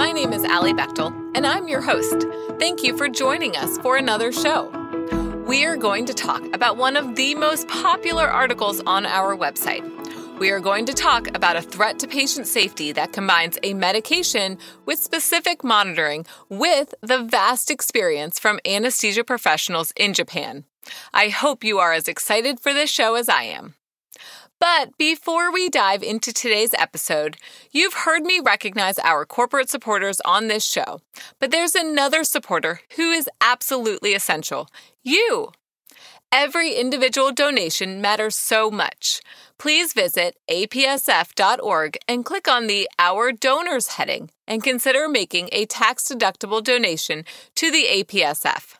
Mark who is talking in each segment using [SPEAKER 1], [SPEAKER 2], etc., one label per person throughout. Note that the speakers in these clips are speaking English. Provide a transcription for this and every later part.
[SPEAKER 1] My name is Allie Bechtel, and I'm your host. Thank you for joining us for another show. We are going to talk about one of the most popular articles on our website. We are going to talk about a threat to patient safety that combines a medication with specific monitoring with the vast experience from anesthesia professionals in Japan. I hope you are as excited for this show as I am. But before we dive into today's episode, you've heard me recognize our corporate supporters on this show. But there's another supporter who is absolutely essential you. Every individual donation matters so much. Please visit apsf.org and click on the Our Donors heading and consider making a tax deductible donation to the APSF.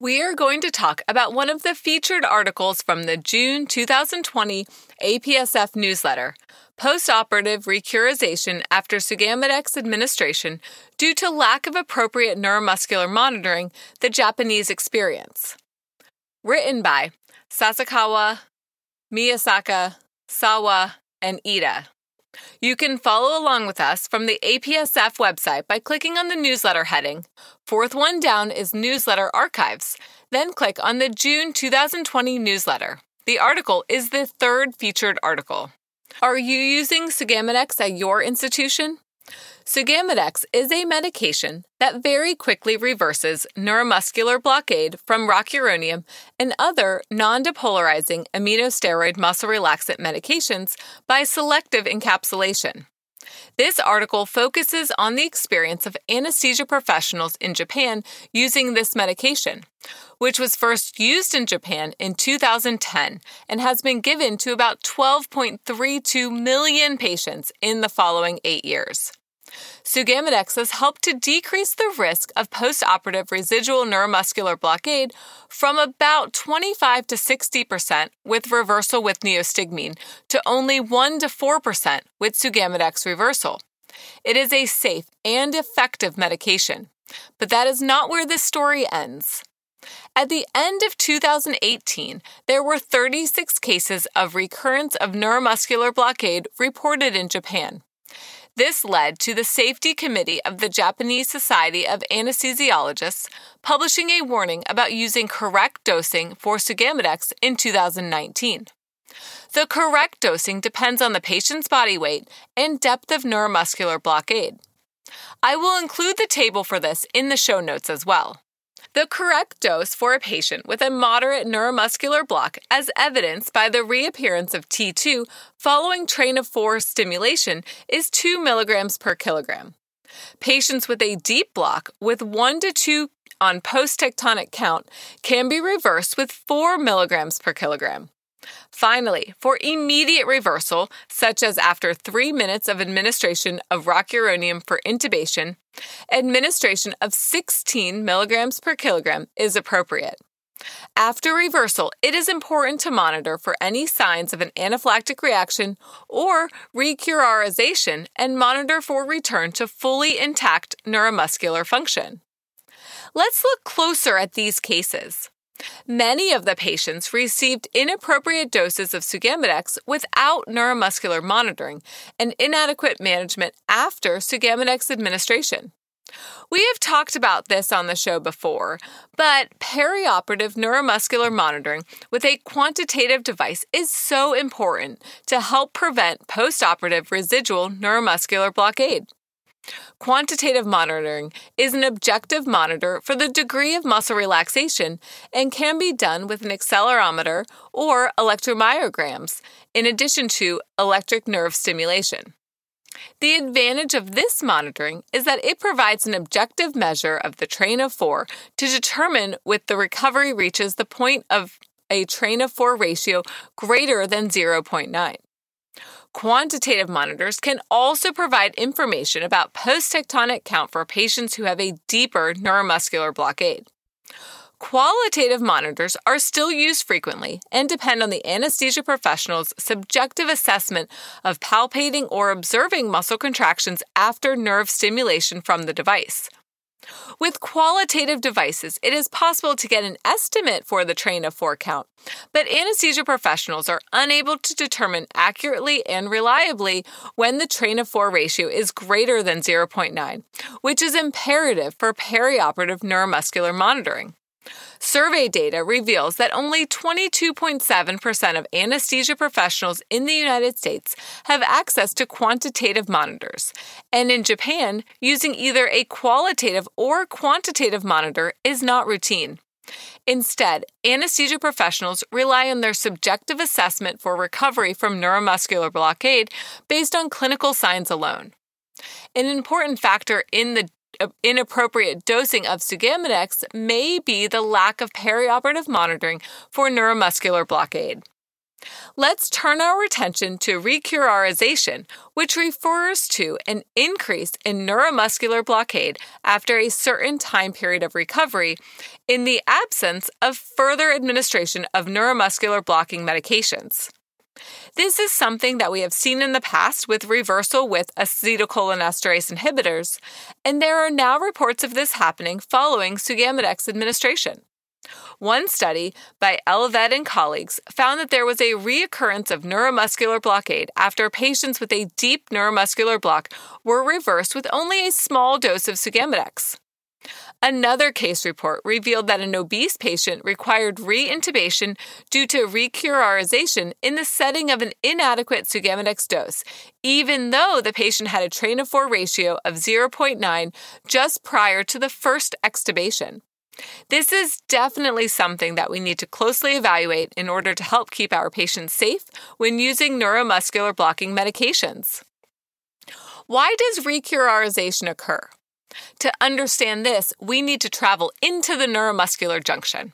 [SPEAKER 1] We are going to talk about one of the featured articles from the June 2020 APSF newsletter Postoperative Recurarization After Sugammadex Administration Due to Lack of Appropriate Neuromuscular Monitoring, the Japanese Experience. Written by Sasakawa, Miyasaka, Sawa, and Iida. You can follow along with us from the APSF website by clicking on the newsletter heading. Fourth one down is Newsletter Archives. Then click on the June 2020 newsletter. The article is the third featured article. Are you using Sugammadex at your institution? Sugammadex is a medication that very quickly reverses neuromuscular blockade from rocuronium and other non depolarizing aminosteroid muscle relaxant medications by selective encapsulation. This article focuses on the experience of anesthesia professionals in Japan using this medication, which was first used in Japan in 2010 and has been given to about 12.32 million patients in the following eight years. Sugammadex has helped to decrease the risk of postoperative residual neuromuscular blockade from about 25 to 60% with reversal with neostigmine to only 1 to 4% with Sugammadex reversal. It is a safe and effective medication. But that is not where this story ends. At the end of 2018, there were 36 cases of recurrence of neuromuscular blockade reported in Japan. This led to the Safety Committee of the Japanese Society of Anesthesiologists publishing a warning about using correct dosing for Sugammadex in 2019. The correct dosing depends on the patient's body weight and depth of neuromuscular blockade. I will include the table for this in the show notes as well. The correct dose for a patient with a moderate neuromuscular block, as evidenced by the reappearance of T2 following train of four stimulation, is 2 milligrams per kilogram. Patients with a deep block with 1 to 2 on post tetanic count can be reversed with 4 milligrams per kilogram. Finally, for immediate reversal, such as after three minutes of administration of rocuronium for intubation, administration of 16 milligrams per kilogram is appropriate. After reversal, it is important to monitor for any signs of an anaphylactic reaction or recurarization and monitor for return to fully intact neuromuscular function. Let's look closer at these cases. Many of the patients received inappropriate doses of Sugammadex without neuromuscular monitoring and inadequate management after Sugammadex administration. We have talked about this on the show before, but perioperative neuromuscular monitoring with a quantitative device is so important to help prevent postoperative residual neuromuscular blockade. Quantitative monitoring is an objective monitor for the degree of muscle relaxation and can be done with an accelerometer or electromyograms, in addition to electric nerve stimulation. The advantage of this monitoring is that it provides an objective measure of the train of four to determine if the recovery reaches the point of a train of four ratio greater than 0.9. Quantitative monitors can also provide information about post tetanic count for patients who have a deeper neuromuscular blockade. Qualitative monitors are still used frequently and depend on the anesthesia professional's subjective assessment of palpating or observing muscle contractions after nerve stimulation from the device. With qualitative devices, it is possible to get an estimate for the train of four count, but anesthesia professionals are unable to determine accurately and reliably when the train of four ratio is greater than 0.9, which is imperative for perioperative neuromuscular monitoring. Survey data reveals that only 22.7% of anesthesia professionals in the United States have access to quantitative monitors. And in Japan, using either a qualitative or quantitative monitor is not routine. Instead, anesthesia professionals rely on their subjective assessment for recovery from neuromuscular blockade based on clinical signs alone. An important factor in the inappropriate dosing of Sugammadex may be the lack of perioperative monitoring for neuromuscular blockade. Let's turn our attention to recurarization, which refers to an increase in neuromuscular blockade after a certain time period of recovery in the absence of further administration of neuromuscular blocking medications. This is something that we have seen in the past with reversal with acetylcholinesterase inhibitors, and there are now reports of this happening following Sugammadex administration. One study by Eleveld and colleagues found that there was a reoccurrence of neuromuscular blockade after patients with a deep neuromuscular block were reversed with only a small dose of Sugammadex. Another case report revealed that an obese patient required reintubation due to recurarization in the setting of an inadequate Sugammadex dose, even though the patient had a train of four ratio of 0.9 just prior to the first extubation. This is definitely something that we need to closely evaluate in order to help keep our patients safe when using neuromuscular blocking medications. Why does recurarization occur? To understand this, we need to travel into the neuromuscular junction.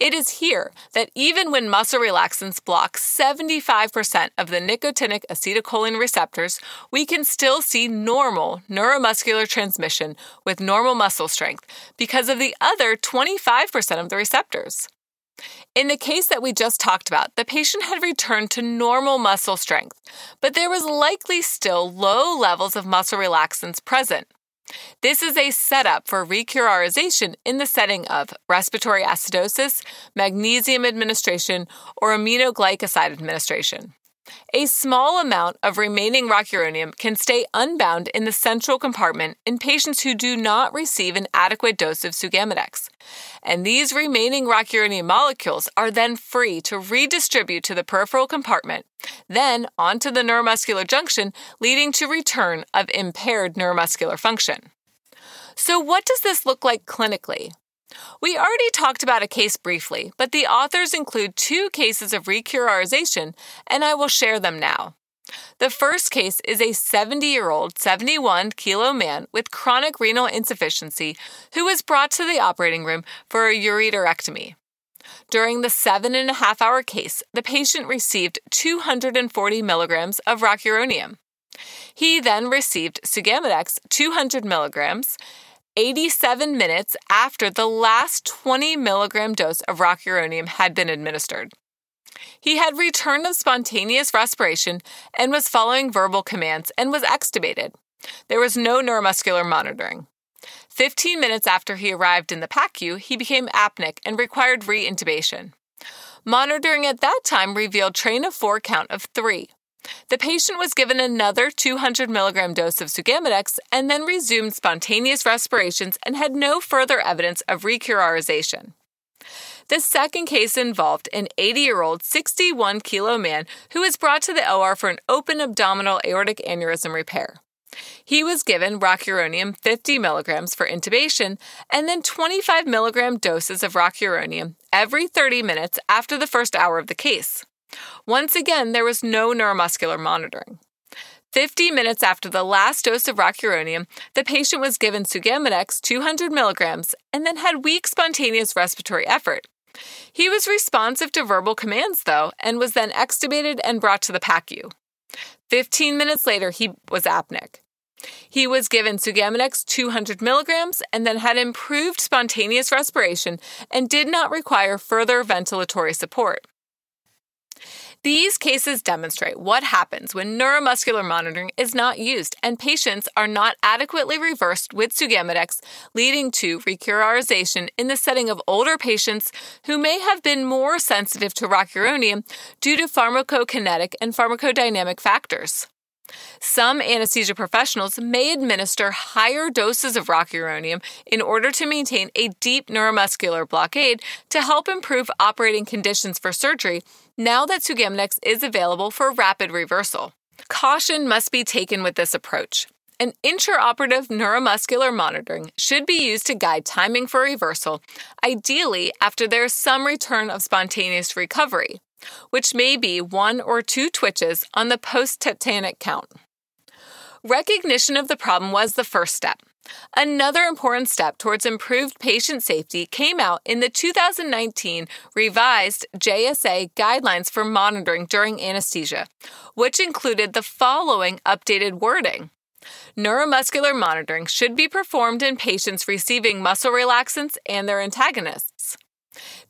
[SPEAKER 1] It is here that even when muscle relaxants block 75% of the nicotinic acetylcholine receptors, we can still see normal neuromuscular transmission with normal muscle strength because of the other 25% of the receptors. In the case that we just talked about, the patient had returned to normal muscle strength, but there was likely still low levels of muscle relaxants present. This is a setup for recurarization in the setting of respiratory acidosis, magnesium administration, or aminoglycoside administration. A small amount of remaining rocuronium can stay unbound in the central compartment in patients who do not receive an adequate dose of Sugammadex. And these remaining rocuronium molecules are then free to redistribute to the peripheral compartment, then onto the neuromuscular junction, leading to return of impaired neuromuscular function. So, what does this look like clinically? We already talked about a case briefly, but the authors include two cases of recurarization, and I will share them now. The first case is a 70 year old, 71 kilo man with chronic renal insufficiency who was brought to the operating room for a ureterectomy. During the seven and a half hour case, the patient received 240 milligrams of rocuronium. He then received Sugammadex 200 milligrams 87 minutes after the last 20 milligram dose of rocuronium had been administered. He had returned of spontaneous respiration and was following verbal commands and was extubated. There was no neuromuscular monitoring. 15 minutes after he arrived in the PACU, he became apneic and required reintubation. Monitoring at that time revealed train of four count of three, the patient was given another 200 milligram dose of Sugammadex and then resumed spontaneous respirations and had no further evidence of recurarization. The second case involved an 80 year old, 61 kilo man who was brought to the OR for an open abdominal aortic aneurysm repair. He was given rocuronium 50 milligrams for intubation and then 25 milligram doses of rocuronium every 30 minutes after the first hour of the case. Once again, there was no neuromuscular monitoring. 50 minutes after the last dose of rocuronium, the patient was given Sugammadex 200 milligrams and then had weak spontaneous respiratory effort. He was responsive to verbal commands, though, and was then extubated and brought to the PACU. 15 minutes later, he was apneic. He was given Sugammadex 200 milligrams and then had improved spontaneous respiration and did not require further ventilatory support. These cases demonstrate what happens when neuromuscular monitoring is not used and patients are not adequately reversed with Sugammadex, leading to recurarization in the setting of older patients who may have been more sensitive to rocuronium due to pharmacokinetic and pharmacodynamic factors. Some anesthesia professionals may administer higher doses of rocuronium in order to maintain a deep neuromuscular blockade to help improve operating conditions for surgery now that Sugammadex is available for rapid reversal. Caution must be taken with this approach. An intraoperative neuromuscular monitoring should be used to guide timing for reversal, ideally after there is some return of spontaneous recovery which may be one or two twitches on the post tetanic count. Recognition of the problem was the first step. Another important step towards improved patient safety came out in the 2019 revised JSA guidelines for monitoring during anesthesia, which included the following updated wording. Neuromuscular monitoring should be performed in patients receiving muscle relaxants and their antagonists.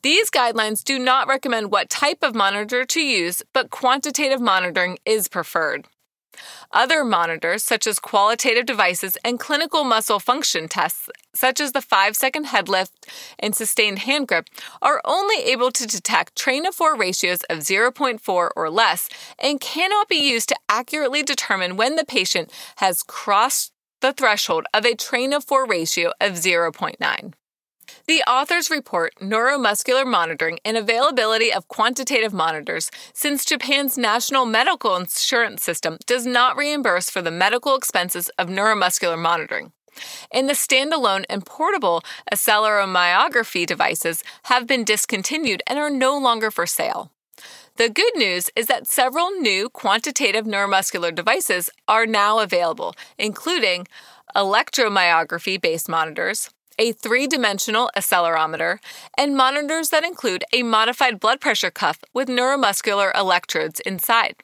[SPEAKER 1] These guidelines do not recommend what type of monitor to use, but quantitative monitoring is preferred. Other monitors, such as qualitative devices and clinical muscle function tests, such as the 5 second head lift and sustained hand grip, are only able to detect train of 4 ratios of 0.4 or less and cannot be used to accurately determine when the patient has crossed the threshold of a train of 4 ratio of 0.9. The authors report neuromuscular monitoring and availability of quantitative monitors since Japan's national medical insurance system does not reimburse for the medical expenses of neuromuscular monitoring. And the standalone and portable acceleromyography devices have been discontinued and are no longer for sale. The good news is that several new quantitative neuromuscular devices are now available, including electromyography based monitors, a three dimensional accelerometer, and monitors that include a modified blood pressure cuff with neuromuscular electrodes inside.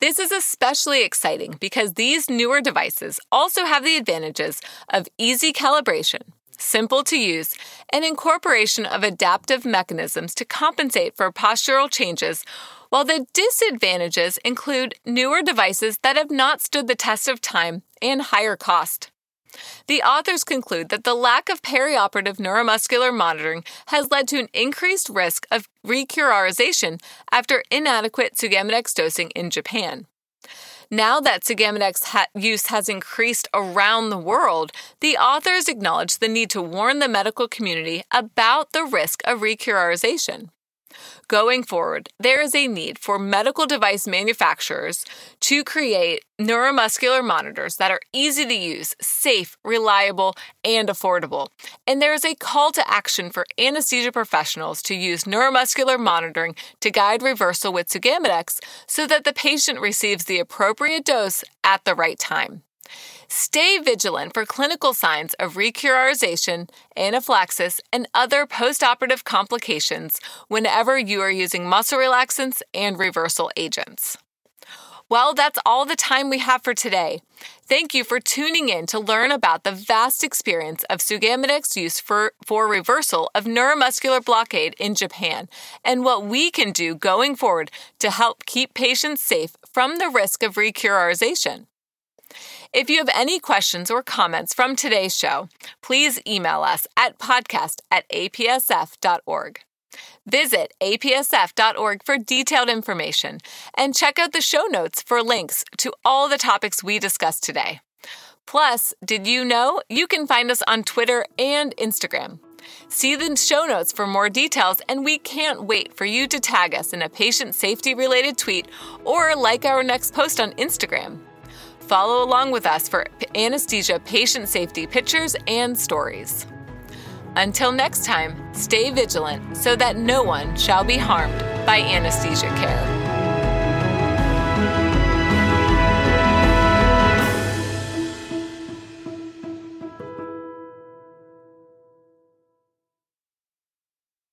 [SPEAKER 1] This is especially exciting because these newer devices also have the advantages of easy calibration, simple to use, and incorporation of adaptive mechanisms to compensate for postural changes, while the disadvantages include newer devices that have not stood the test of time and higher cost. The authors conclude that the lack of perioperative neuromuscular monitoring has led to an increased risk of recurarization after inadequate Sugammadex dosing in Japan. Now that Sugammadex ha- use has increased around the world, the authors acknowledge the need to warn the medical community about the risk of recurarization. Going forward, there is a need for medical device manufacturers to create neuromuscular monitors that are easy to use, safe, reliable, and affordable. And there is a call to action for anesthesia professionals to use neuromuscular monitoring to guide reversal with Sugammadex so that the patient receives the appropriate dose at the right time. Stay vigilant for clinical signs of recurarization, anaphylaxis, and other postoperative complications whenever you are using muscle relaxants and reversal agents. Well, that's all the time we have for today. Thank you for tuning in to learn about the vast experience of Sugammadex use for, for reversal of neuromuscular blockade in Japan and what we can do going forward to help keep patients safe from the risk of recurarization. If you have any questions or comments from today's show, please email us at podcast at apsf.org. Visit apsf.org for detailed information and check out the show notes for links to all the topics we discussed today. Plus, did you know you can find us on Twitter and Instagram? See the show notes for more details, and we can't wait for you to tag us in a patient safety related tweet or like our next post on Instagram. Follow along with us for anesthesia patient safety pictures and stories. Until next time, stay vigilant so that no one shall be harmed by anesthesia care.